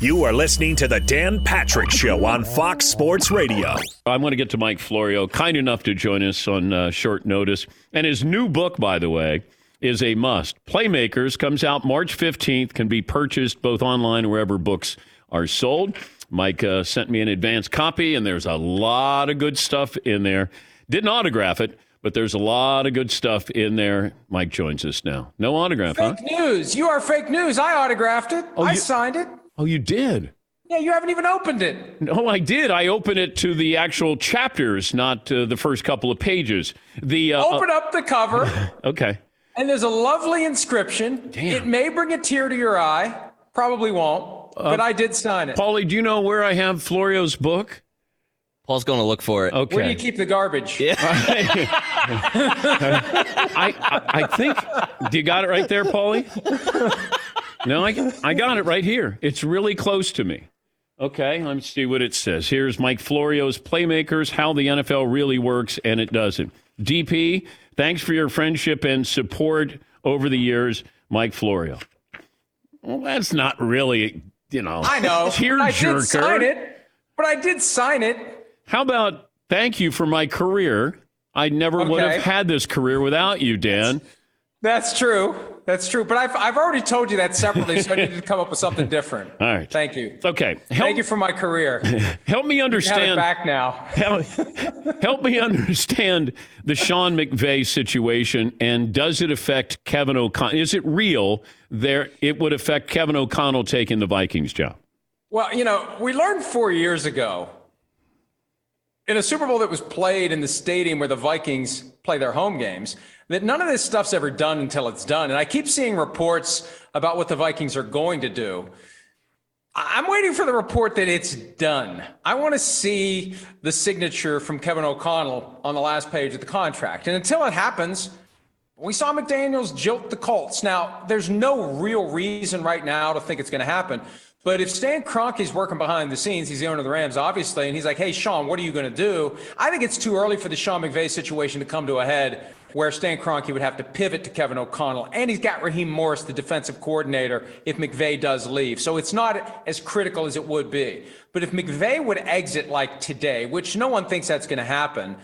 You are listening to the Dan Patrick Show on Fox Sports Radio. I want to get to Mike Florio, kind enough to join us on uh, short notice. And his new book, by the way, is a must. Playmakers comes out March 15th, can be purchased both online or wherever books are sold. Mike uh, sent me an advance copy, and there's a lot of good stuff in there. Didn't autograph it, but there's a lot of good stuff in there. Mike joins us now. No autograph, fake huh? news. You are fake news. I autographed it. Oh, I you- signed it. Oh, you did? Yeah, you haven't even opened it. No, I did. I opened it to the actual chapters, not uh, the first couple of pages. The uh, Open up the cover, uh, okay. and there's a lovely inscription. Damn. It may bring a tear to your eye. Probably won't, Uh, but I did sign it. Paulie, do you know where I have Florio's book? Paul's going to look for it. Okay. Where do you keep the garbage? I, I, I think. Do you got it right there, Paulie? No, I, I got it right here. It's really close to me. Okay, let's see what it says. Here's Mike Florio's Playmakers How the NFL Really Works and It Doesn't. DP, thanks for your friendship and support over the years, Mike Florio. Well, that's not really, you know, I know. tear I did sign it, but I did sign it. How about thank you for my career? I never would have had this career without you, Dan. That's true. That's true. But I've, I've already told you that separately, so I needed to come up with something different. All right. Thank you. Okay. Help, Thank you for my career. help me You have it understand. back now. Help, help me understand the Sean McVay situation, and does it affect Kevin O'Connell? Is it real? There, it would affect Kevin O'Connell taking the Vikings job. Well, you know, we learned four years ago in a Super Bowl that was played in the stadium where the Vikings play their home games that none of this stuff's ever done until it's done. And I keep seeing reports about what the Vikings are going to do. I'm waiting for the report that it's done. I want to see the signature from Kevin O'Connell on the last page of the contract. And until it happens, we saw McDaniels jilt the Colts. Now, there's no real reason right now to think it's going to happen. But if Stan Kroenke's working behind the scenes, he's the owner of the Rams, obviously, and he's like, hey, Sean, what are you going to do? I think it's too early for the Sean McVay situation to come to a head where Stan Kroenke would have to pivot to Kevin O'Connell. And he's got Raheem Morris, the defensive coordinator, if McVay does leave. So it's not as critical as it would be. But if McVay would exit like today, which no one thinks that's going to happen,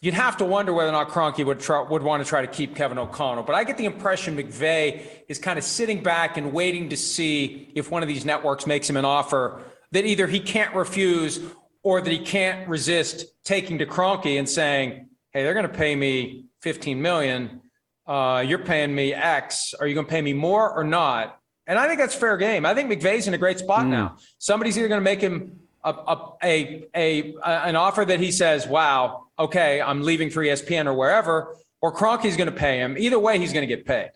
You'd have to wonder whether or not Kroenke would try, would want to try to keep Kevin O'Connell. But I get the impression McVay is kind of sitting back and waiting to see if one of these networks makes him an offer that either he can't refuse or that he can't resist taking to Kroenke and saying, "Hey, they're going to pay me 15 million. Uh, you're paying me X. Are you going to pay me more or not?" And I think that's fair game. I think McVay's in a great spot now. Somebody's either going to make him a, a, a, a, an offer that he says, wow, okay, I'm leaving for ESPN or wherever, or Kroenke's going to pay him. Either way, he's going to get paid.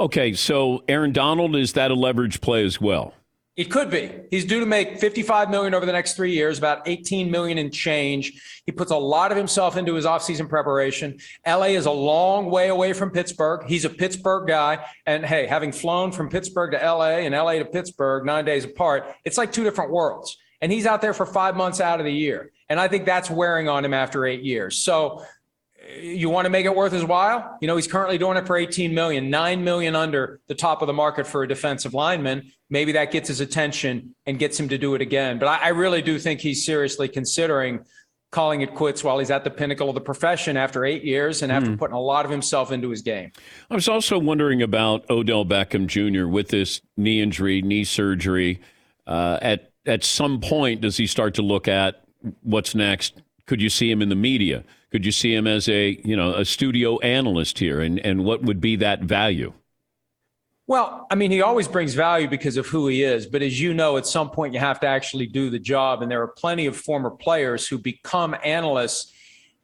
Okay, so Aaron Donald is that a leverage play as well? It could be. He's due to make 55 million over the next three years, about 18 million in change. He puts a lot of himself into his offseason preparation. LA is a long way away from Pittsburgh. He's a Pittsburgh guy. And hey, having flown from Pittsburgh to LA and LA to Pittsburgh nine days apart, it's like two different worlds. And he's out there for five months out of the year. And I think that's wearing on him after eight years. So you want to make it worth his while? You know, he's currently doing it for 18 million, 9 million under the top of the market for a defensive lineman. Maybe that gets his attention and gets him to do it again. But I, I really do think he's seriously considering calling it quits while he's at the pinnacle of the profession after eight years and after putting a lot of himself into his game. I was also wondering about Odell Beckham Jr. with this knee injury, knee surgery. Uh, at at some point, does he start to look at what's next? Could you see him in the media? Could you see him as a you know a studio analyst here, and and what would be that value? Well, I mean, he always brings value because of who he is. But as you know, at some point, you have to actually do the job. And there are plenty of former players who become analysts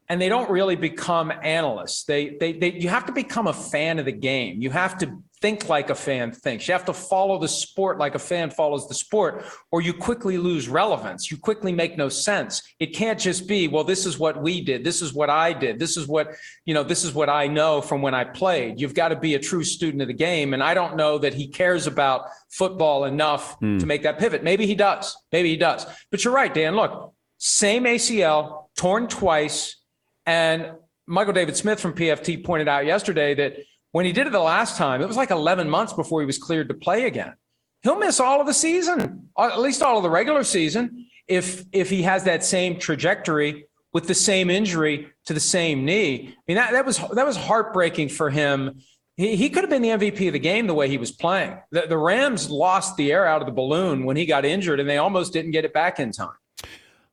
and they don't really become analysts. They, they, they, you have to become a fan of the game. You have to think like a fan thinks. You have to follow the sport like a fan follows the sport, or you quickly lose relevance. You quickly make no sense. It can't just be, well, this is what we did. This is what I did. This is what, you know, this is what I know from when I played. You've got to be a true student of the game. And I don't know that he cares about football enough hmm. to make that pivot. Maybe he does. Maybe he does. But you're right, Dan. Look, same ACL, torn twice. And Michael David Smith from PFT pointed out yesterday that when he did it the last time, it was like 11 months before he was cleared to play again. he'll miss all of the season, uh, at least all of the regular season, if if he has that same trajectory with the same injury to the same knee. I mean, that, that was that was heartbreaking for him. He, he could have been the MVP of the game the way he was playing. The, the Rams lost the air out of the balloon when he got injured, and they almost didn't get it back in time.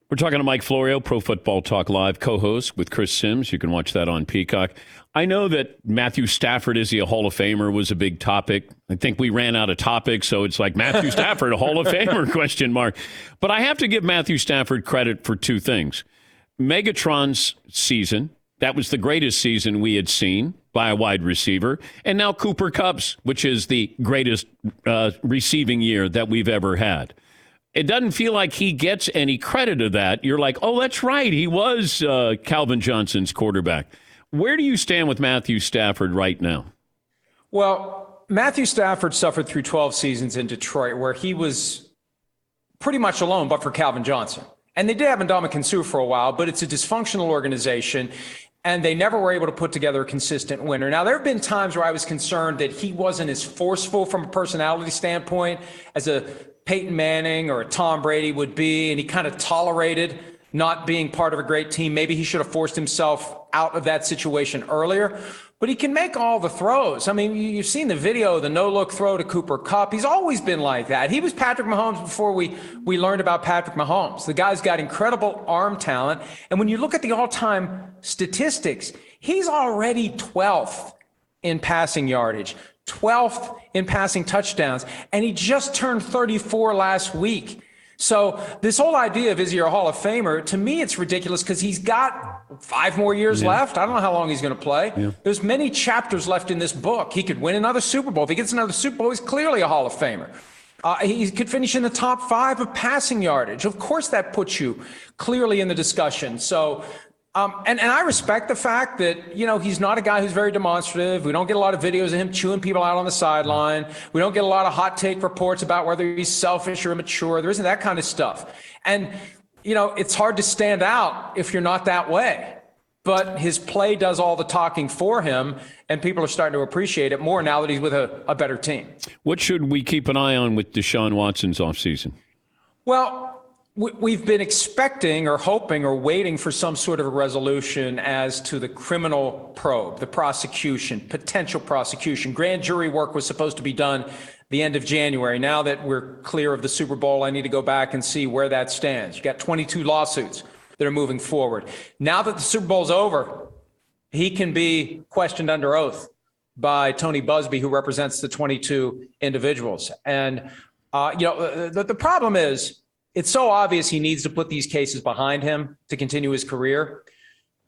We're talking to Mike Florio, Pro Football Talk Live co host with Chris Sims. You can watch that on Peacock. I know that Matthew Stafford, is he a Hall of Famer, was a big topic. I think we ran out of topics, so it's like Matthew Stafford, a Hall of Famer question mark. But I have to give Matthew Stafford credit for two things. Megatron's season, that was the greatest season we had seen by a wide receiver. And now Cooper Kupp's, which is the greatest uh, receiving year that we've ever had it doesn't feel like he gets any credit of that. You're like, oh, that's right. He was uh, Calvin Johnson's quarterback. Where do you stand with Matthew Stafford right now? Well, Matthew Stafford suffered through 12 seasons in Detroit where he was pretty much alone, but for Calvin Johnson. And they did have Ndamukong Suh for a while, but it's a dysfunctional organization and they never were able to put together a consistent winner. Now, there have been times where I was concerned that he wasn't as forceful from a personality standpoint as a Peyton Manning or a Tom Brady would be, and he kind of tolerated not being part of a great team. Maybe he should have forced himself out of that situation earlier. But he can make all the throws. I mean, you've seen the video, the no-look throw to Cooper Kupp. He's always been like that. He was Patrick Mahomes before we we learned about Patrick Mahomes. The guy's got incredible arm talent, and when you look at the all-time statistics, he's already 12th in passing yardage. 12th in passing touchdowns, and he just turned 34 last week. So this whole idea of is he a Hall of Famer, to me, it's ridiculous because he's got five more years yeah. left. I don't know how long he's going to play. Yeah. There's many chapters left in this book. He could win another Super Bowl. If he gets another Super Bowl, he's clearly a Hall of Famer. Uh, he could finish in the top five of passing yardage. Of course, that puts you clearly in the discussion. So um, and, and I respect the fact that, you know, he's not a guy who's very demonstrative. We don't get a lot of videos of him chewing people out on the sideline. We don't get a lot of hot take reports about whether he's selfish or immature. There isn't that kind of stuff. And, you know, it's hard to stand out if you're not that way. But his play does all the talking for him, and people are starting to appreciate it more now that he's with a, a better team. What should we keep an eye on with Deshaun Watson's offseason? Well, We've been expecting or hoping or waiting for some sort of a resolution as to the criminal probe, the prosecution, potential prosecution. Grand jury work was supposed to be done the end of January. Now that we're clear of the Super Bowl, I need to go back and see where that stands. You got 22 lawsuits that are moving forward. Now that the Super Bowl's over, he can be questioned under oath by Tony Buzbee, who represents the 22 individuals. And, uh, you know, the, the problem is, it's so obvious he needs to put these cases behind him to continue his career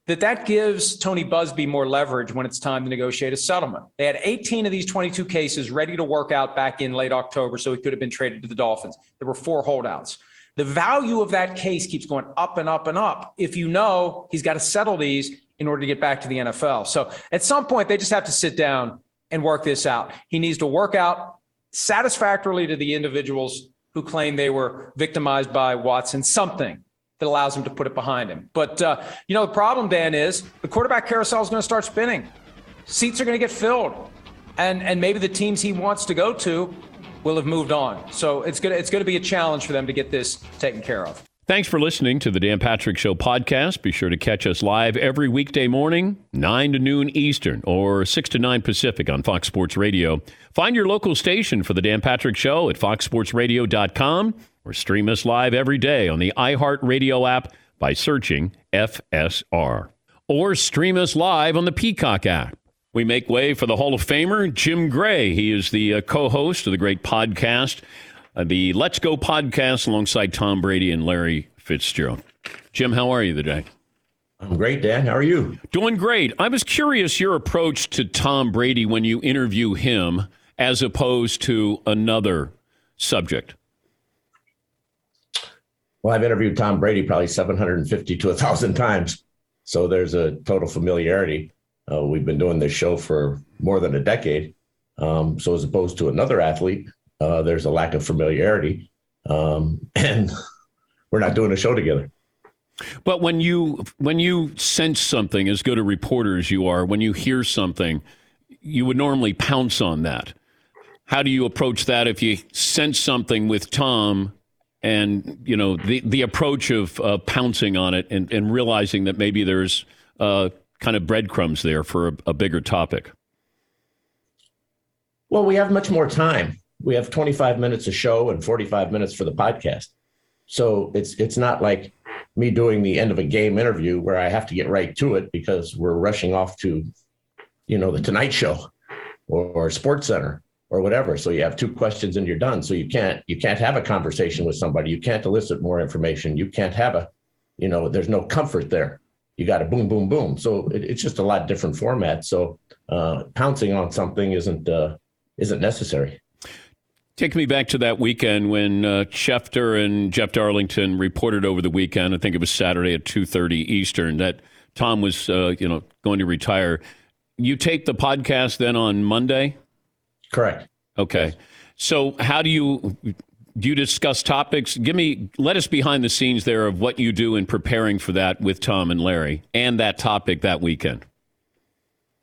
that that gives Tony Buzbee more leverage when it's time to negotiate a settlement. They had 18 of these 22 cases ready to work out back in late October, so he could have been traded to the Dolphins. There were four holdouts. The value of that case keeps going up and up and up if you know he's got to settle these in order to get back to the NFL. So at some point, they just have to sit down and work this out. He needs to work out satisfactorily to the individuals who claim they were victimized by Watson something that allows him to put it behind him. But, uh, you know, the problem, Dan, is the quarterback carousel is going to start spinning. Seats are going to get filled. And, and maybe the teams he wants to go to will have moved on. So it's going to, it's going to be a challenge for them to get this taken care of. Thanks for listening to the Dan Patrick Show podcast. Be sure to catch us live every weekday morning, 9 to noon Eastern or 6 to 9 Pacific on Fox Sports Radio. Find your local station for the Dan Patrick Show at foxsportsradio.com or stream us live every day on the iHeartRadio app by searching FSR. Or stream us live on the Peacock app. We make way for the Hall of Famer, Jim Gray. He is the uh, co host of the great podcast the Let's Go podcast alongside Tom Brady and Larry Fitzgerald. Jim, how are you today? I'm great, Dan. How are you? Doing great. I was curious your approach to Tom Brady when you interview him as opposed to another subject. Well, I've interviewed Tom Brady probably 750 to 1,000 times. So there's a total familiarity. Uh, we've been doing this show for more than a decade. Um, so as opposed to another athlete, uh, there's a lack of familiarity, um, and we're not doing a show together. But when you when you sense something, as good a reporter as you are, when you hear something, you would normally pounce on that. how do you approach that if you sense something with Tom and you know the the approach of uh, pouncing on it and, and realizing that maybe there's uh, kind of breadcrumbs there for a, a bigger topic? Well, we have much more time. We have 25 minutes a show and 45 minutes for the podcast. So it's it's not like me doing the end of a game interview where I have to get right to it because we're rushing off to, you know, the Tonight Show or, or Sports Center or whatever. So you have two questions and you're done. So you can't you can't have a conversation with somebody. You can't elicit more information. You can't have a, you know, there's no comfort there. You got to boom, boom, boom. So it, it's just a lot different format. So uh, pouncing on something isn't uh, isn't necessary. Take me back to that weekend when uh, Schefter and Jeff Darlington reported over the weekend. I think it was Saturday at two thirty Eastern that Tom was, uh, you know, going to retire. You take the podcast then on Monday. Correct. Okay. So how do you do you discuss topics? Give me let us behind the scenes there of what you do in preparing for that with Tom and Larry and that topic that weekend.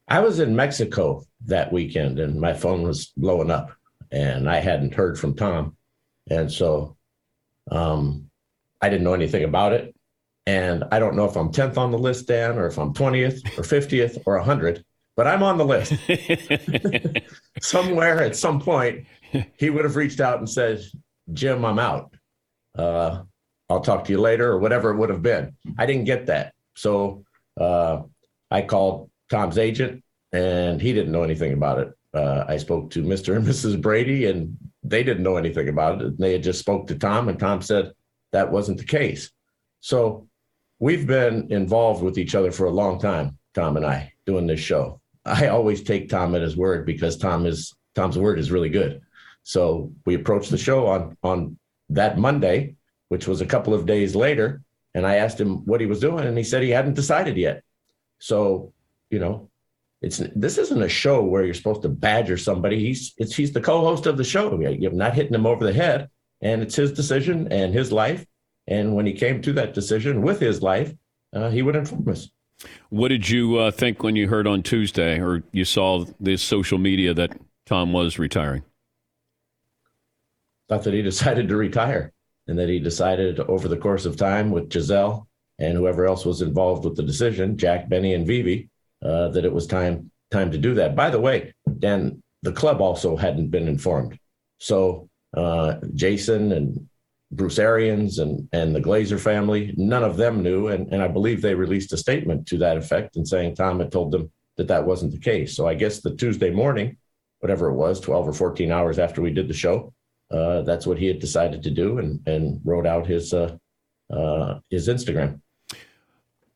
I was in Mexico that weekend and my phone was blowing up and I hadn't heard from Tom. And so um, I didn't know anything about it. And I don't know if I'm 10th on the list, Dan, or if I'm 20th or 50th or 100, but I'm on the list. Somewhere at some point, he would have reached out and said, Jim, I'm out. Uh, I'll talk to you later, or whatever it would have been. I didn't get that. So uh, I called Tom's agent, and he didn't know anything about it uh, I spoke to Mr. and Mrs. Brady, and they didn't know anything about it. They had just spoke to Tom, and Tom said that wasn't the case. So we've been involved with each other for a long time, Tom and I, doing this show. I always take Tom at his word because Tom is Tom's word is really good. So we approached the show on on that Monday, which was a couple of days later, and I asked him what he was doing, and he said he hadn't decided yet. So, you know, it's this isn't a show where you're supposed to badger somebody. He's it's he's the co-host of the show. You're not hitting him over the head, and it's his decision and his life. And when he came to that decision with his life, uh, he would inform us. What did you uh, think when you heard on Tuesday, or you saw the social media that Tom was retiring? Thought that he decided to retire, and that he decided over the course of time with Gisele and whoever else was involved with the decision, Jack, Benny, and Vivi, uh, that it was time time to do that. By the way, Dan, the club also hadn't been informed, so uh, Jason and Bruce Arians and and the Glazer family, none of them knew, and and I believe they released a statement to that effect and saying Tom had told them that that wasn't the case. So I guess the Tuesday morning, whatever it was, twelve or fourteen hours after we did the show, uh, that's what he had decided to do, and and wrote out his uh, uh, his Instagram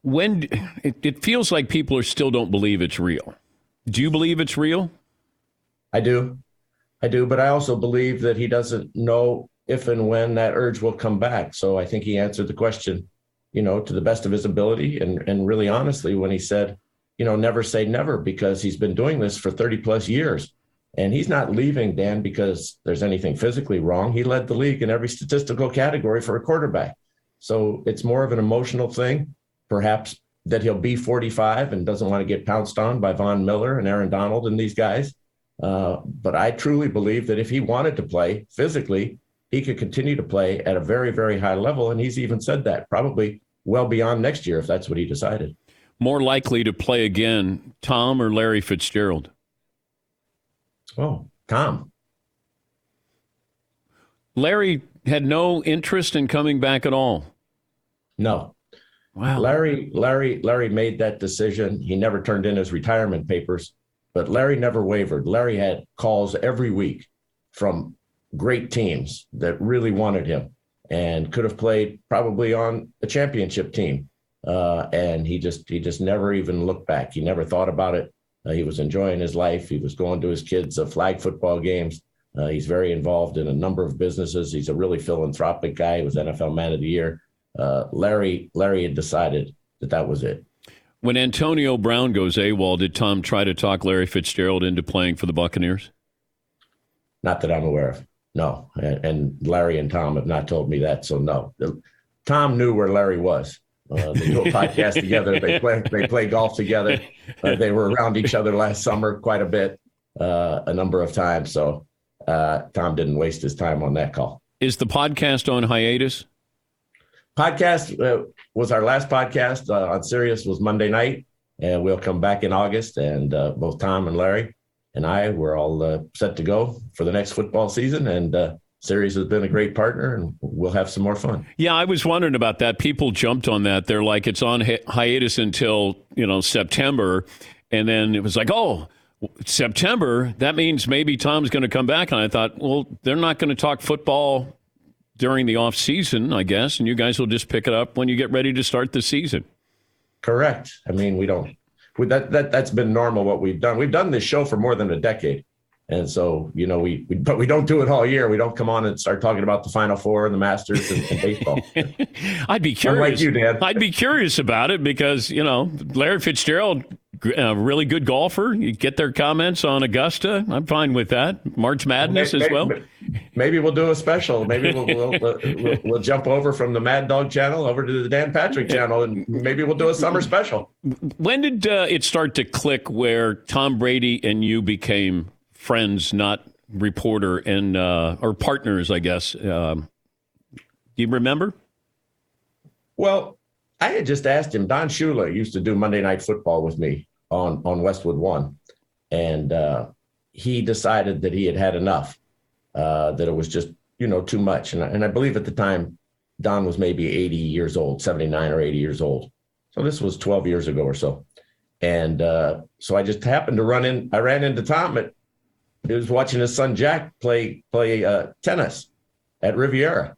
when it, it feels like people are still don't believe it's real. Do you believe it's real? I do. I do, but I also believe that he doesn't know if and when that urge will come back. So I think he answered the question, you know, to the best of his ability and and really honestly when he said, you know, never say never because he's been doing this for 30 plus years. And he's not leaving, Dan, because there's anything physically wrong. He led the league in every statistical category for a quarterback. So it's more of an emotional thing perhaps that he'll be 45 and doesn't want to get pounced on by Von Miller and Aaron Donald and these guys. Uh, but I truly believe that if he wanted to play physically, he could continue to play at a very, very high level. And he's even said that probably well beyond next year if that's what he decided. More likely to play again, Tom or Larry Fitzgerald? Oh, Tom. Larry had no interest in coming back at all. No, Wow. Larry, Larry, Larry made that decision. He never turned in his retirement papers, but Larry never wavered. Larry had calls every week from great teams that really wanted him and could have played probably on a championship team. Uh, and he just he just never even looked back. He never thought about it. Uh, he was enjoying his life. He was going to his kids' uh, flag football games. Uh, he's very involved in a number of businesses. He's a really philanthropic guy. He was NFL Man of the Year uh, Larry Larry had decided that that was it. When Antonio Brown goes AWOL, did Tom try to talk Larry Fitzgerald into playing for the Buccaneers? Not that I'm aware of. No, and, and Larry and Tom have not told me that. So no, Tom knew where Larry was. Uh, they do a podcast together. They play they play golf together. Uh, they were around each other last summer quite a bit, uh, a number of times. So uh, Tom didn't waste his time on that call. Is the podcast on hiatus? Podcast uh, was our last podcast uh, on Sirius was Monday night, and we'll come back in August. And uh, both Tom and Larry and I were all uh, set to go for the next football season. And uh, Sirius has been a great partner, and we'll have some more fun. Yeah, I was wondering about that. People jumped on that. They're like, it's on hi- hiatus until you know September, and then it was like, oh. September, that means maybe Tom's going to come back. And I thought, well, they're not going to talk football during the off season, I guess, and you guys will just pick it up when you get ready to start the season. Correct. I mean, we don't. We, that that that's been normal. What we've done. We've done this show for more than a decade, and so you know we, we but we don't do it all year. We don't come on and start talking about the Final Four and the Masters and, and baseball. I'd be curious. Unlike you, Dan. I'd be curious about it because you know Larry Fitzgerald a really good golfer. You get their comments on Augusta. I'm fine with that. March Madness maybe, as well. Maybe we'll do a special. Maybe we'll, we'll, we'll, we'll, jump over from the Mad Dog channel over to the Dan Patrick channel, and maybe we'll do a summer special. When did uh, it start to click where Tom Brady and you became friends, not reporter and uh, or partners? I guess. Um, do you remember? Well, I had just asked him. Don Shula used to do Monday Night Football with me on on Westwood One, and uh, he decided that he had had enough. Uh, that it was just you know too much, and I, and I believe at the time Don was maybe 80 years old, 79 or 80 years old. So this was 12 years ago or so, and uh, so I just happened to run in. I ran into Tom at. He was watching his son Jack play play uh, tennis at Riviera,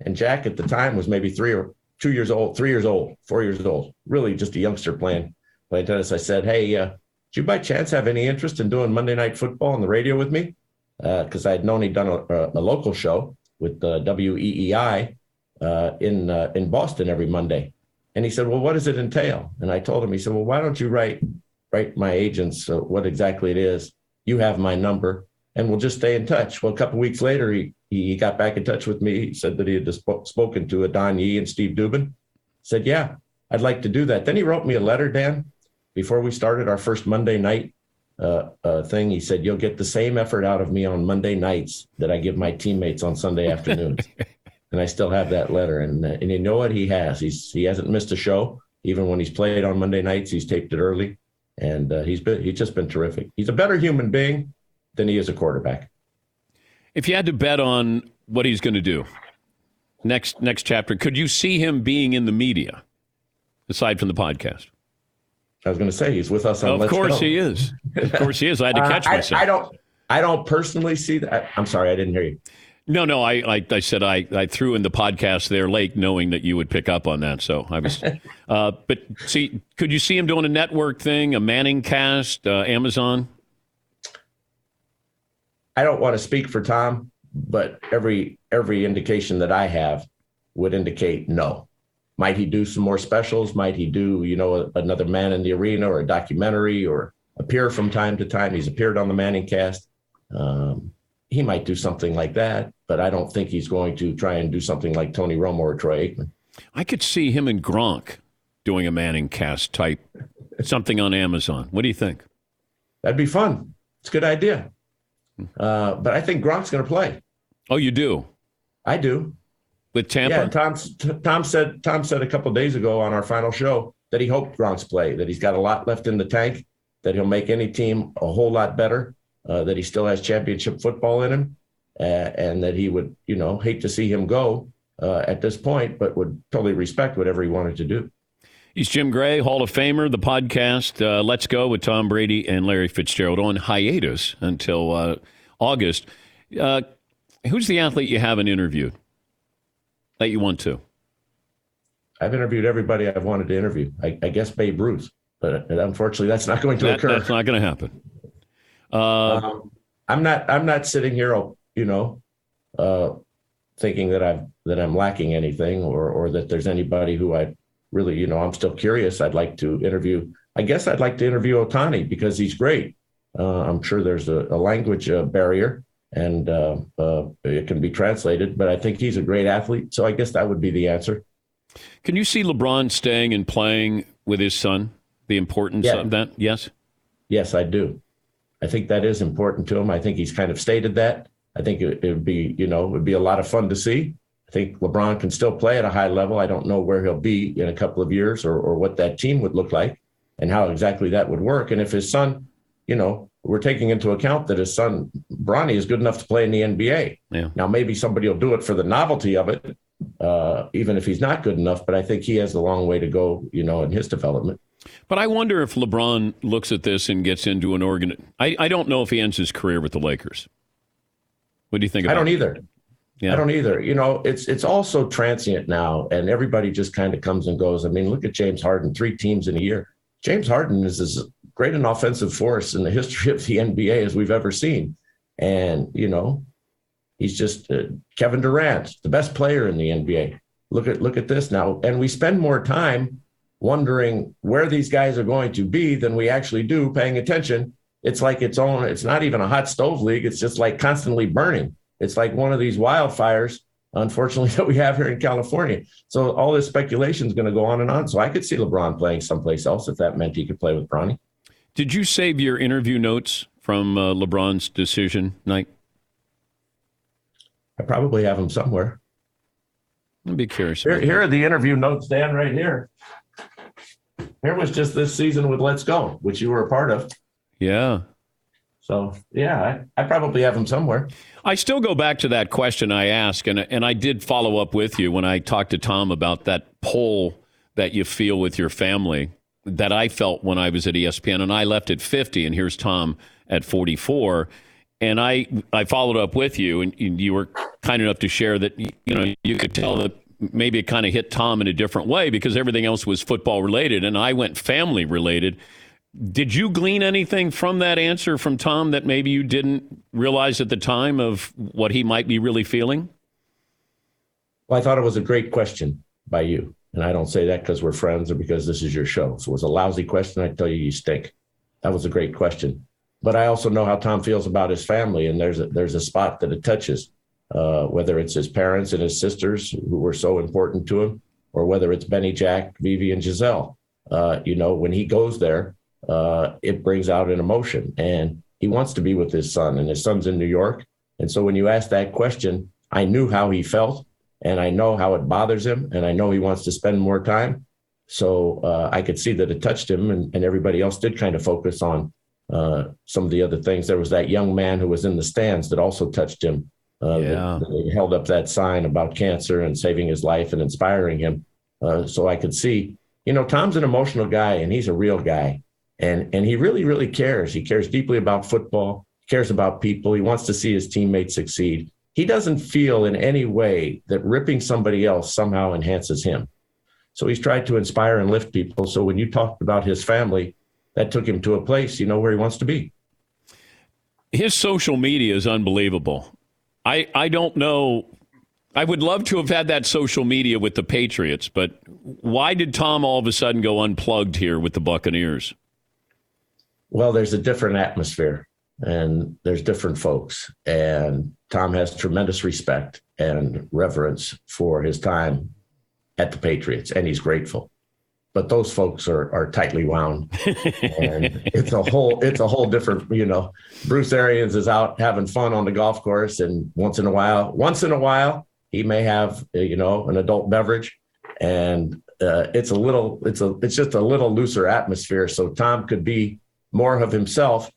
and Jack at the time was maybe three or two years old, three years old, four years old, really just a youngster playing playing tennis. I said, "Hey, uh, do you by chance have any interest in doing Monday Night Football on the radio with me?" Because uh, I had known he'd done a, a, local show with the WEEI uh, in uh, in Boston every Monday, and he said, "Well, what does it entail?" And I told him, he said, "Well, why don't you write write my agents uh, what exactly it is? You have my number." And we'll just stay in touch. Well, a couple weeks later, he he got back in touch with me. He said that he had spoken to Don Yee and Steve Dubin. Said, "Yeah, I'd like to do that." Then he wrote me a letter, Dan, before we started our first Monday night uh, uh, thing. He said, "You'll get the same effort out of me on Monday nights that I give my teammates on Sunday afternoons." and I still have that letter. And uh, and you know what he has? He's he hasn't missed a show. Even when he's played on Monday nights, he's taped it early, and uh, he's been he's just been terrific. He's a better human being than he is a quarterback. If you had to bet on what he's going to do next next chapter, could you see him being in the media aside from the podcast? I was going to say he's with us on. Of Let's course Go. he is. Of course he is. I had to uh, catch uh, myself. I, I, don't. I don't personally see that. I'm sorry, I didn't hear you. No, no. I, I, I said I, I threw in the podcast there late, knowing that you would pick up on that. So I was. uh, but see, could you see him doing a network thing, a Manning cast, uh, Amazon? I don't want to speak for Tom, but every every indication that I have would indicate no. Might he do some more specials? Might he do, you know, another man in the arena or a documentary or appear from time to time? He's appeared on the Manning cast. Um, he might do something like that, but I don't think he's going to try and do something like Tony Romo or Troy Aikman. I could see him and Gronk doing a Manning cast type something on Amazon. What do you think? That'd be fun. It's a good idea. Uh, but I think Gronk's going to play. Oh, you do? I do with Tampa. Yeah, Tom. Tom said. Tom said a couple days ago on our final show that he hoped Gronk's play. That he's got a lot left in the tank. That he'll make any team a whole lot better. Uh, that he still has championship football in him, uh, and that he would, you know, hate to see him go uh, at this point, but would totally respect whatever he wanted to do. He's Jim Gray, Hall of Famer. The podcast uh, "Let's Go" with Tom Brady and Larry Fitzgerald on hiatus until uh, August. Uh, who's the athlete you haven't interviewed? that you want to? I've interviewed everybody I've wanted to interview. I, I guess Babe Ruth, but unfortunately, that's not going to that, occur. That's not going to happen. Uh, um, I'm not. I'm not sitting here, you know, uh, thinking that I've that I'm lacking anything, or or that there's anybody who I really, you know, I'm still curious. I'd like to interview. I guess I'd like to interview Ohtani because he's great. Uh, I'm sure there's a, a language uh, barrier, and uh, uh, it can be translated. But I think he's a great athlete, so I guess that would be the answer. Can you see LeBron staying and playing with his son? The importance yeah. of that? Yes. Yes, I do. I think that is important to him. I think he's kind of stated that. I think it, would be, you know, it would be a lot of fun to see. I think LeBron can still play at a high level. I don't know where he'll be in a couple of years or, or what that team would look like and how exactly that would work. And if his son, you know, we're taking into account that his son Bronny is good enough to play in the NBA. Yeah. Now maybe somebody will do it for the novelty of it, uh, even if he's not good enough. But I think he has a long way to go, you know, in his development. But I wonder if LeBron looks at this and gets into an organ. I, I don't know if he ends his career with the Lakers. What do you think? About it? I don't either. Yeah. I don't either. You know, it's it's all so transient now, and everybody just kind of comes and goes. I mean, look at James Harden, three teams in a year. James Harden is as great an offensive force in the history of the NBA as we've ever seen, and you know, he's just uh, Kevin Durant, the best player in the NBA. Look at look at this now, and we spend more time wondering where these guys are going to be than we actually do paying attention. It's like its own, it's not even a hot stove league. It's just like constantly burning. It's like one of these wildfires, unfortunately, that we have here in California. So all this speculation is going to go on and on. So I could see LeBron playing someplace else if that meant he could play with Bronny. Did you save your interview notes from uh, LeBron's decision night? I probably have them somewhere. I'd be curious. Here, here are the interview notes, Dan, right here. Here was just this season with Let's Go, which you were a part of. Yeah. So yeah, I, I, probably have them somewhere. I still go back to that question I asked, and and I did follow up with you when I talked to Tom about that pull that you feel with your family that I felt when I was at ESPN, and I left at fifty, and here's Tom at forty four, and I I followed up with you, and you were kind enough to share that you know you could tell that maybe it kind of hit Tom in a different way because everything else was football related and I went family related. Did you glean anything from that answer from Tom that maybe you didn't realize at the time of what he might be really feeling? Well, I thought it was a great question by you. And I don't say that because we're friends or because this is your show. So it was a lousy question. I tell you, you stink. That was a great question. But I also know how Tom feels about his family, and there's a, there's a spot that it touches uh, whether it's his parents and his sisters who were so important to him, or whether it's Benny, Jack, Vivi, and Gisele. Uh, you know, when he goes there, uh, it brings out an emotion, and he wants to be with his son, and his son's in New York. And so when you ask that question, I knew how he felt, and I know how it bothers him, and I know he wants to spend more time. So uh, I could see that it touched him, and, and everybody else did kind of focus on uh, some of the other things. There was that young man who was in the stands that also touched him uh, yeah. They held up that sign about cancer and saving his life and inspiring him. Uh, so I could see, you know, Tom's an emotional guy and he's a real guy, and and he really really cares. He cares deeply about football. Cares about people. He wants to see his teammates succeed. He doesn't feel in any way that ripping somebody else somehow enhances him. So he's tried to inspire and lift people. So when you talked about his family, that took him to a place, you know, where he wants to be. His social media is unbelievable. I, I don't know. I would love to have had that social media with the Patriots, but why did Tom all of a sudden go unplugged here with the Buccaneers? Well, there's a different atmosphere and there's different folks. And Tom has tremendous respect and reverence for his time at the Patriots, and he's grateful but those folks are are tightly wound. And it's a whole it's a whole different you know bruce arians is out having fun on the golf course and once in a while once in a while he may have you know an adult beverage. And uh, it's a little it's a it's just a little looser atmosphere. So tom could be more of himself.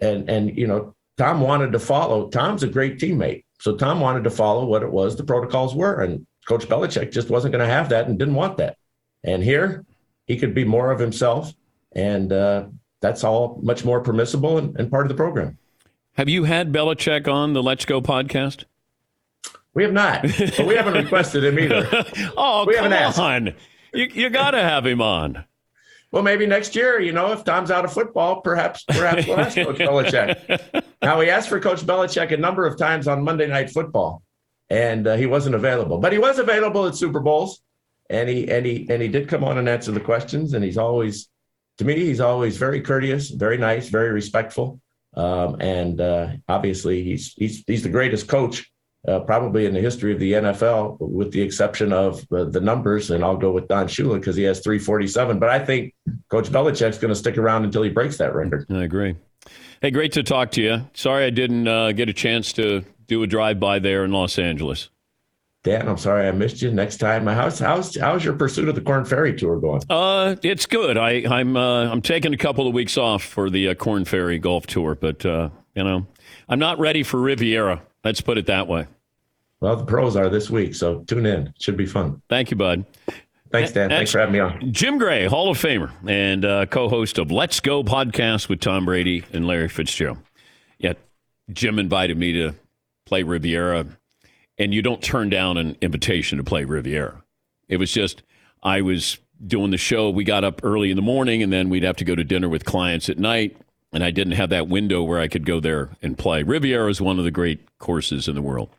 And and you know tom wanted to follow tom's a great teammate. So tom wanted to follow what it was the protocols were. And coach belichick just wasn't going to have that and didn't want that. And here he could be more of himself, and uh, that's all much more permissible and, and, part of the program. Have you had Belichick on the Let's Go podcast? We have not, but we haven't requested him either. oh, we come haven't on! You you got to have him on. Well, maybe next year, you know, if Tom's out of football, perhaps perhaps we'll ask Coach Belichick. Now, we asked for Coach Belichick a number of times on Monday Night Football, and uh, he wasn't available. But he was available at Super Bowls and he and he and he did come on and answer the questions. And he's always to me he's always very courteous very nice very respectful. Um, and uh, obviously he's he's he's the greatest coach uh, probably in the history of the NFL with the exception of uh, the numbers. And I'll go with Don Shula because he has 347 but I think coach Belichick's going to stick around until he breaks that record. I agree. Hey, great to talk to you. Sorry I didn't uh, get a chance to do a drive by there in Los Angeles. Dan, I'm sorry I missed you. Next time, how's how's how's your pursuit of the Korn Ferry tour going? Uh, it's good. I, I'm uh, I'm taking a couple of weeks off for the uh, Korn Ferry Golf Tour, but uh, you know, I'm not ready for Riviera. Let's put it that way. Well, the pros are this week, so tune in. It should be fun. Thank you, bud. Thanks, Dan. Thanks for having me on. Jim Gray, Hall of Famer and uh, co-host of Let's Go podcast with Tom Brady and Larry Fitzgerald. Yeah, Jim invited me to play Riviera and you don't turn down an invitation to play Riviera. It was just I was doing the show. We got up early in the morning, and then we'd have to go to dinner with clients at night. And I didn't have that window where I could go there and play. Riviera is one of the great courses in the world,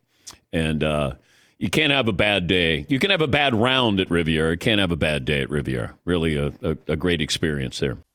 and uh, you can't have a bad day. You can have a bad round at Riviera. You can't have a bad day at Riviera. Really, a, a, a great experience there.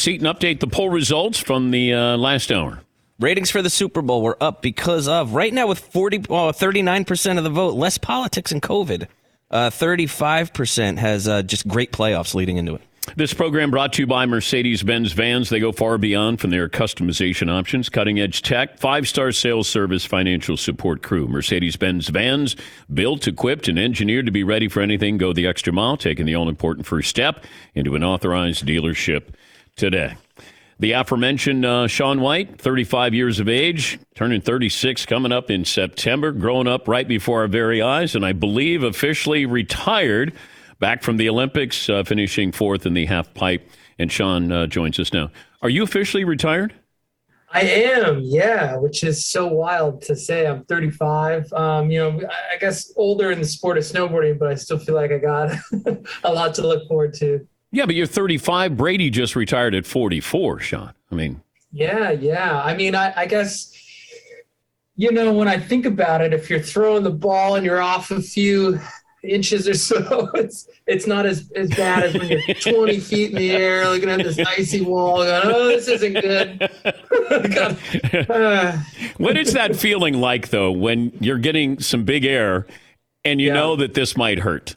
Seton update the poll results from the uh, last hour. Ratings for the Super Bowl were up because of right now with 40 well, 39% of the vote, less politics and COVID. Uh, 35% has uh, just great playoffs leading into it. This program brought to you by Mercedes Benz Vans. They go far beyond from their customization options, cutting edge tech, five star sales service, financial support crew. Mercedes Benz Vans, built, equipped, and engineered to be ready for anything. Go the extra mile, taking the all important first step into an authorized dealership today. The aforementioned uh, Shaun White, 35 years of age, turning 36 coming up in September, growing up right before our very eyes, and I believe officially retired back from the Olympics, uh, finishing fourth in the half pipe. And Shaun uh, joins us now. Are you officially retired? I am, yeah, which is so wild to say. I'm 35. Um, you know, I guess older in the sport of snowboarding, but I still feel like I got a lot to look forward to. Yeah, but you're 35. Brady just retired at 44, Shaun. I mean, yeah, yeah. I mean, I, I guess, you know, when I think about it, if you're throwing the ball and you're off a few inches or so, it's it's not as, as bad as when you're 20 feet in the air looking at this icy wall going, oh, this isn't good. what is that feeling like, though, when you're getting some big air and you yeah. know that this might hurt?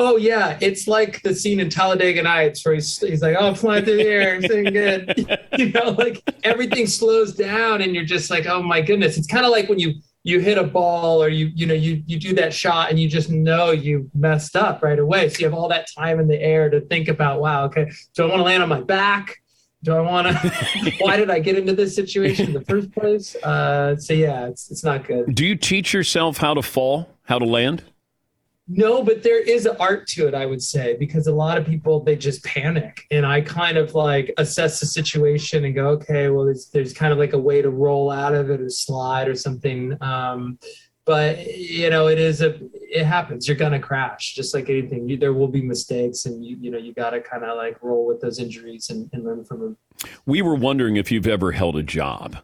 Oh yeah, it's like the scene in Talladega Nights where he's, he's like, "Oh, flying through the air, doing good." you know, like everything slows down, and you're just like, "Oh my goodness!" It's kind of like when you you hit a ball or you you know you you do that shot and you just know you messed up right away. So you have all that time in the air to think about, "Wow, okay, do I want to land on my back?" Do I want to? why did I get into this situation in the first place? Uh, so yeah, it's it's not good. Do you teach yourself how to fall, how to land? No, but there is an art to it, I would say, because a lot of people they just panic, and I kind of like assess the situation and go, okay, well, there's there's kind of like a way to roll out of it or slide or something. Um, but you know, it is a it happens. You're gonna crash, just like anything. You, there will be mistakes, and you you know you got to kind of like roll with those injuries and, and learn from them. We were wondering if you've ever held a job.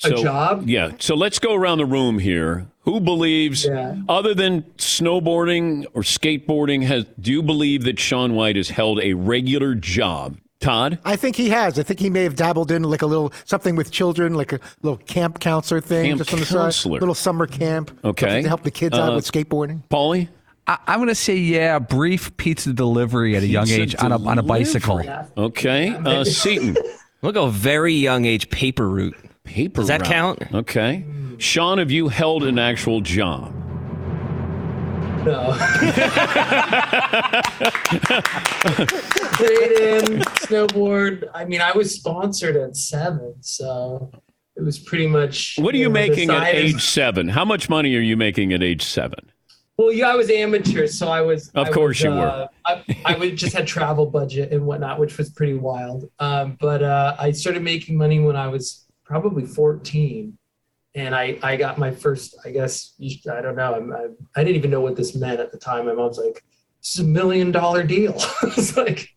So, a job? Yeah. So let's go around the room here. Who believes, yeah. other than snowboarding or skateboarding, has do you believe that Shaun White has held a regular job? Todd? I think he has. I think he may have dabbled in like a little something with children, like a little camp counselor thing, camp just on the counselor. side, little summer camp. Okay, to help the kids uh, out with skateboarding. Paulie. I, am going to say, yeah, brief pizza delivery at a young age on a, on a bicycle. Okay. Uh, Seton. Look, a very young age paper route. Paper Does that route. count? Okay. Shaun, have you held an actual job? No. Trade in, snowboard. I mean, I was sponsored at seven, so it was pretty much. What are you, you know, making at age seven? How much money are you making at age seven? Well, yeah, I was amateur, so I was. Of I course was, you uh, were. I, I would just had travel budget and whatnot, which was pretty wild. Um, but uh, I started making money when I was probably 14, and I I got my first. I guess I don't know. I'm, I I didn't even know what this meant at the time. My mom's like, "This is a million dollar deal." I was like,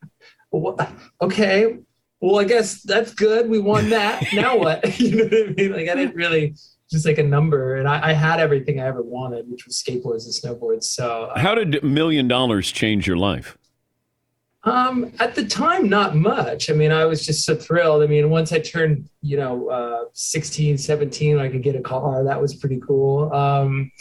what? "Okay, well, I guess that's good. We won that. now what?" you know what I mean? Like I didn't really just like a number, and I, I had everything I ever wanted, which was skateboards and snowboards. So uh, How did a million dollars change your life? Um, at the time, not much. I mean, I was just so thrilled. I mean, once I turned, you know, uh, 16, 17, I could get a car. That was pretty cool. Um,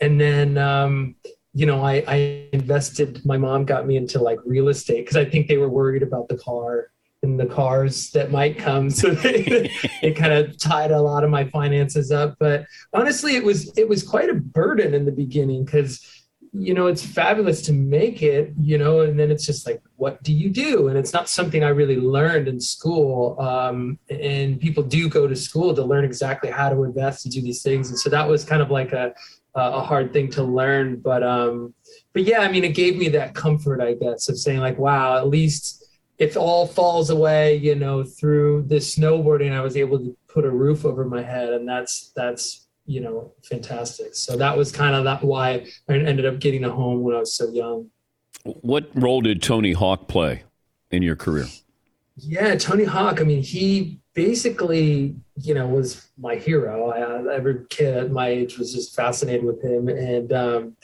and then, um, you know, I, I invested, my mom got me into like real estate because I think they were worried about the car and the cars that might come. So they, it kind of tied a lot of my finances up. But honestly, it was, it was quite a burden in the beginning because you know, it's fabulous to make it, you know, and then it's just like, what do you do? And it's not something I really learned in school. Um, and people do go to school to learn exactly how to invest and do these things. And so that was kind of like a, a hard thing to learn. But, um, but yeah, I mean, it gave me that comfort, I guess, of saying like, wow, at least if all falls away, you know, through this snowboarding, I was able to put a roof over my head. And that's, that's, you know, fantastic. So that was kind of that why I ended up getting a home when I was so young. What role did Tony Hawk play in your career? Yeah, Tony Hawk. I mean, he basically, you know, was my hero. I, every kid at my age was just fascinated with him, and um,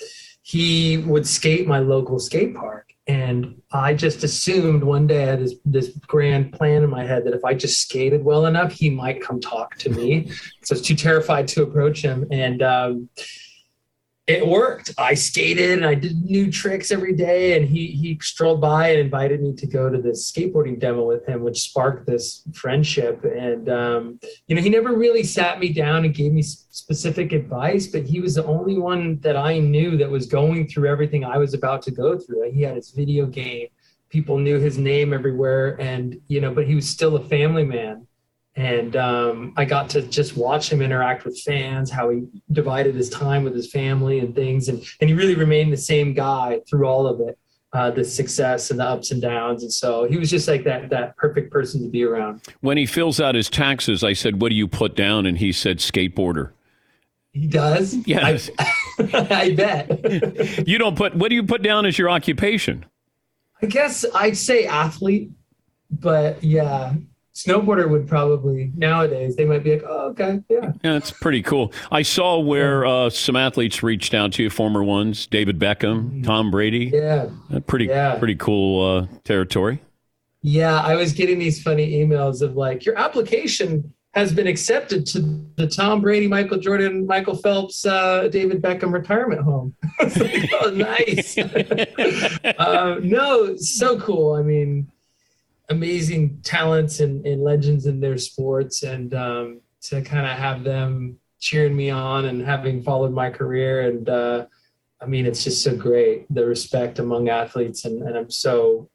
he would skate my local skate park. And I just assumed one day I had this this grand plan in my head that if I just skated well enough, he might come talk to me. so I was too terrified to approach him, and um, it worked. I skated and I did new tricks every day. And he he strolled by and invited me to go to this skateboarding demo with him, which sparked this friendship. And um, you know, he never really sat me down and gave me specific advice, but he was the only one that I knew that was going through everything I was about to go through. He had his video game. People knew his name everywhere, and you know, but he was still a family man and um, I got to just watch him interact with fans, how he divided his time with his family and things, and and he really remained the same guy through all of it, uh, the success and the ups and downs, and so he was just like that that perfect person to be around. When he fills out his taxes, I said, "What do you put down?" And he said, "Skateboarder." He does. Yes. I, I bet. you don't put. What do you put down as your occupation? I guess I'd say athlete, but yeah. Snowboarder would probably nowadays they might be like, oh, okay, yeah. Yeah, it's pretty cool. I saw where uh, some athletes reached out to you, former ones, David Beckham, Tom Brady. Yeah. Uh, pretty, Yeah. pretty cool uh, territory. Yeah, I was getting these funny emails of like, your application has been accepted to the Tom Brady, Michael Jordan, Michael Phelps, uh, David Beckham retirement home. Like, oh, nice. uh, no, so cool. I mean, amazing talents and, and legends in their sports, and um, to kind of have them cheering me on and having followed my career and uh, I mean, it's just so great the respect among athletes, and, and I'm so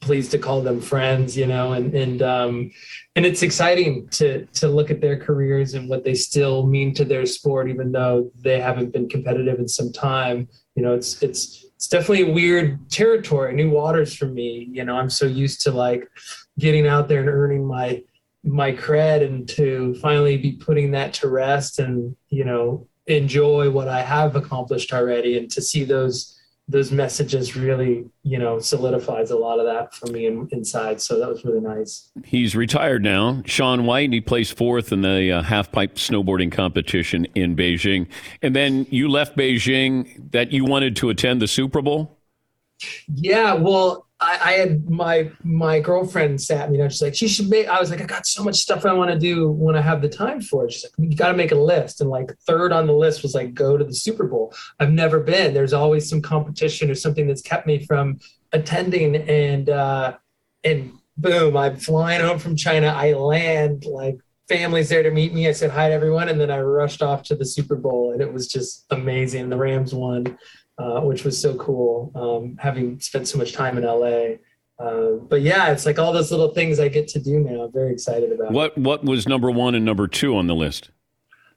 pleased to call them friends, you know, and and um, and it's exciting to to look at their careers and what they still mean to their sport, even though they haven't been competitive in some time. You know, it's it's it's definitely a weird territory, new waters for me. You know, I'm so used to like getting out there and earning my my cred and to finally be putting that to rest and you know enjoy what I have accomplished already and to see those those messages really you know solidifies a lot of that for me in, inside so that was really nice He's retired now. Shaun White, and he placed fourth in the uh, half pipe snowboarding competition in Beijing. And then you left Beijing that you wanted to attend the Super Bowl. yeah well I, I had my my girlfriend sat me down she's like she should make i was like i got so much stuff i want to do when i have the time for it. She's like you got to make a list. And like third on the list was like go to the super bowl. I've never been. There's always some competition or something that's kept me from attending. And uh and boom i'm flying home from china. I land like families there to meet me. I said hi to everyone. And then i rushed off to the super bowl. And it was just amazing. The rams won uh, which was so cool um, having spent so much time in LA. Uh, but yeah, it's like all those little things I get to do now. I'm very excited about. What what was number one and number two on the list?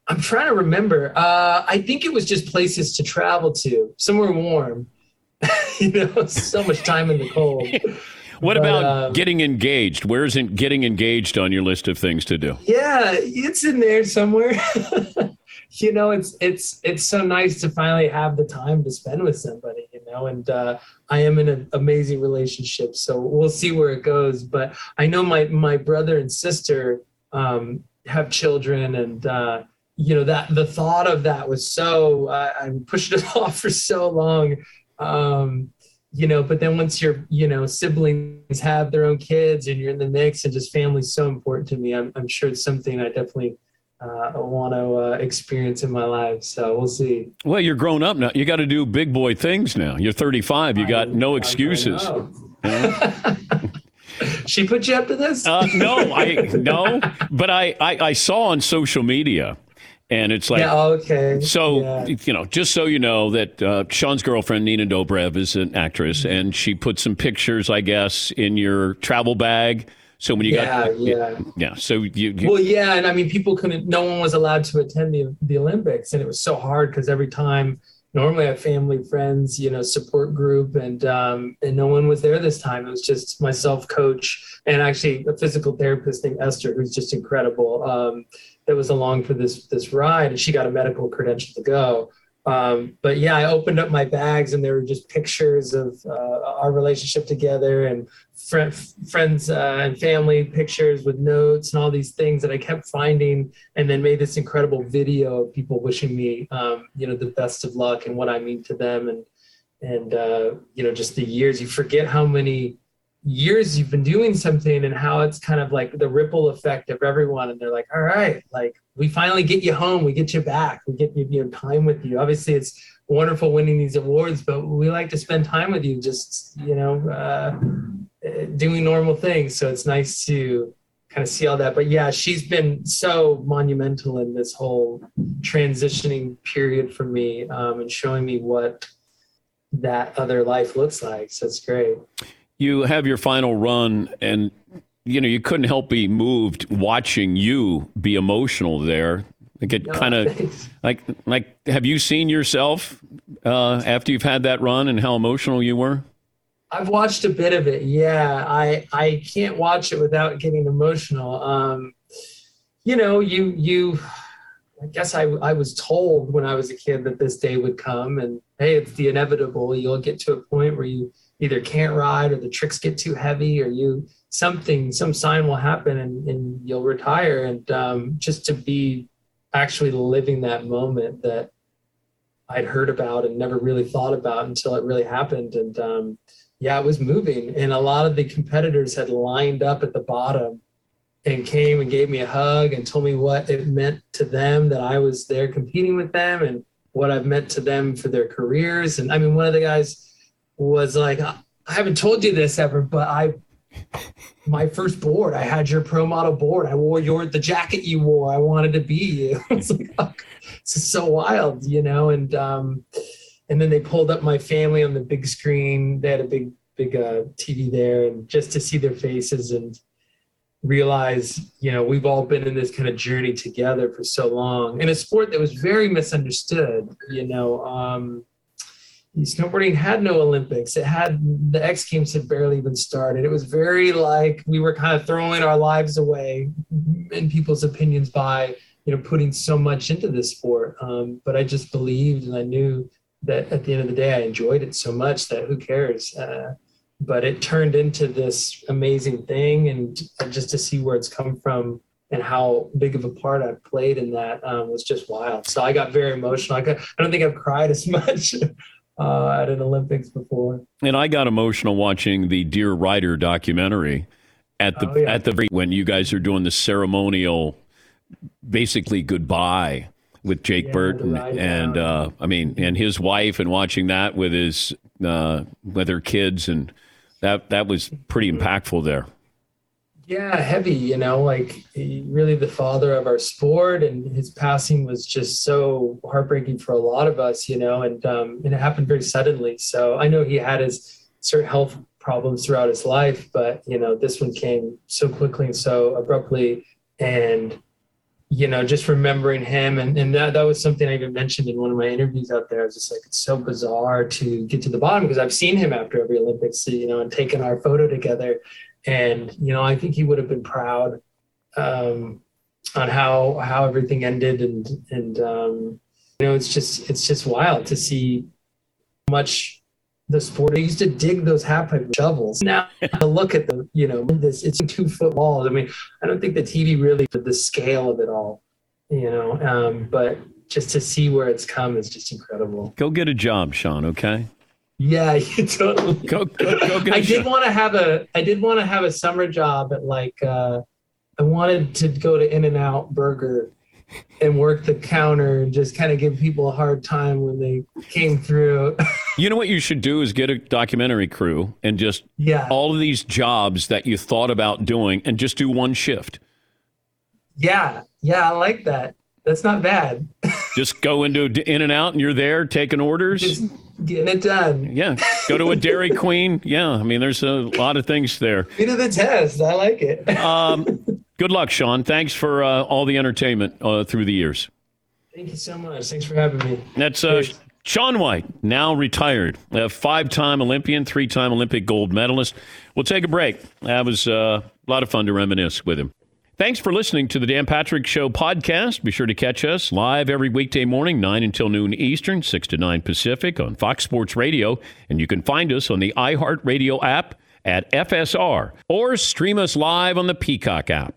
I'm trying to remember. Uh, I think it was just places to travel to, somewhere warm. you know, so much time in the cold. What But, about um, getting engaged? Where isn't getting engaged on your list of things to do? Yeah, it's in there somewhere. you know, it's it's it's so nice to finally have the time to spend with somebody. You know, and uh, I am in an amazing relationship, so we'll see where it goes. But I know my my brother and sister um, have children, and uh, you know that the thought of that was so uh, I pushed it off for so long. Um, you know, but then once your you know siblings have their own kids and you're in the mix, and just family's so important to me. I'm, I'm sure it's something I definitely uh, want to uh, experience in my life. So we'll see. Well, you're grown up now. You got to do big boy things now. You're 35. You got no excuses. know. she put you up to this? Uh, no, I no, but I, I I saw on social media, and it's like yeah, okay. So Yeah. you know, just so you know that uh, Shaun's girlfriend Nina Dobrev is an actress, and she put some pictures, I guess, in your travel bag. So when you Yeah, got yeah. yeah, so you, you Well, yeah, and I mean, people couldn't. No one was allowed to attend the the Olympics, and it was so hard because every time, normally I have family, friends, you know, support group, and um, and no one was there this time. It was just myself, coach, and actually a physical therapist named Esther, who's just incredible. Um, that was along for this this ride, and she got a medical credential to go. Um, but yeah, I opened up my bags, and there were just pictures of uh, our relationship together, and fri friends uh, and family pictures with notes and all these things that I kept finding, and then made this incredible video of people wishing me, um, you know, the best of luck and what I mean to them, and and uh, you know, just the years. You forget how many years you've been doing something and how it's kind of like the ripple effect of everyone and they're like all right like we finally get you home we get you back we get you, know time with you. Obviously it's wonderful winning these awards but we like to spend time with you just you know uh, doing normal things. So it's nice to kind of see all that. But yeah she's been so monumental in this whole transitioning period for me um, and showing me what that other life looks like. So it's great you have your final run, and you know you couldn't help be moved watching you be emotional there. Like it kind of like like have you seen yourself uh, after you've had that run and how emotional you were? I've watched a bit of it. Yeah, I I can't watch it without getting emotional. Um, you know, you you. I guess I I was told when I was a kid that this day would come, and hey, it's the inevitable. You'll get to a point where you either can't ride, or the tricks get too heavy, or you something some sign will happen, and, and you'll retire. And um, just to be actually living that moment that I'd heard about and never really thought about until it really happened. And um, yeah, it was moving. And a lot of the competitors had lined up at the bottom and came and gave me a hug and told me what it meant to them that I was there competing with them and what I've meant to them for their careers. And I mean, one of the guys was like, I haven't told you this ever, but I my first board. I had your pro model board. I wore your the jacket you wore. I wanted to be you. it's like, this is so wild, you know. And um, and then they pulled up my family on the big screen. They had a big big uh, TV there, and just to see their faces and realize, you know, we've all been in this kind of journey together for so long in a sport that was very misunderstood. You know. Um, snowboarding had no Olympics. It had the X Games had barely even started. It was very like we were kind of throwing our lives away in people's opinions by you know putting so much into this sport. Um, but I just believed and I knew that at the end of the day I enjoyed it so much that who cares. Uh, but it turned into this amazing thing, and just to see where it's come from and how big of a part I played in that um, was just wild. So I got very emotional. I, got, I don't think I've cried as much uh, at an Olympics before. And I got emotional watching the Dear Rider documentary at the Oh, yeah. at the when you guys are doing the ceremonial, basically goodbye with Jake Yeah, Burton and uh, I mean and his wife and watching that with his uh, with their kids and that that was pretty impactful there. Yeah, heavy, you know, like really the father of our sport, and his passing was just so heartbreaking for a lot of us, you know, and um, and it happened very suddenly. So I know he had his certain health problems throughout his life, but you know, this one came so quickly and so abruptly, and you know, just remembering him. And, and that, that was something I even mentioned in one of my interviews out there. I was just like, it's so bizarre to get to the bottom because I've seen him after every Olympics, you know, and taken our photo together. And, you know, I think he would have been proud um, on how, how everything ended. And, and, um, you know, it's just, it's just wild to see much the sport. I used to dig those half pipe shovels. Now I look at the, you know, this it's two foot walls. I mean, I don't think the TV really did the scale of it all, you know. Um, but just to see where it's come is just incredible. Go get a job, Shaun. Okay. Yeah, you totally. Go, go, go get I a did job. want to have a I did want to have a summer job at like uh I wanted to go to In and Out Burger and work the counter and just kind of give people a hard time when they came through. You know what you should do is get a documentary crew and just Yeah. all of these jobs that you thought about doing and just do one shift. yeah, yeah, I like that. That's not bad. Just go into In and Out and you're there taking orders. Just getting it done. yeah. Go to a Dairy Queen. Yeah. I mean, there's a lot of things there. Me to the test. I like it. Um, good luck, Shaun. Thanks for uh, all the entertainment uh, through the years. Thank you so much. Thanks for having me. That's uh, Shaun White, now retired, a five-time Olympian, three-time Olympic gold medalist. We'll take a break. That was uh, a lot of fun to reminisce with him. Thanks for listening to the Dan Patrick Show podcast. Be sure to catch us live every weekday morning, 9 until noon Eastern, 6 to 9 Pacific on Fox Sports Radio. And you can find us on the iHeartRadio app at FSR or stream us live on the Peacock app.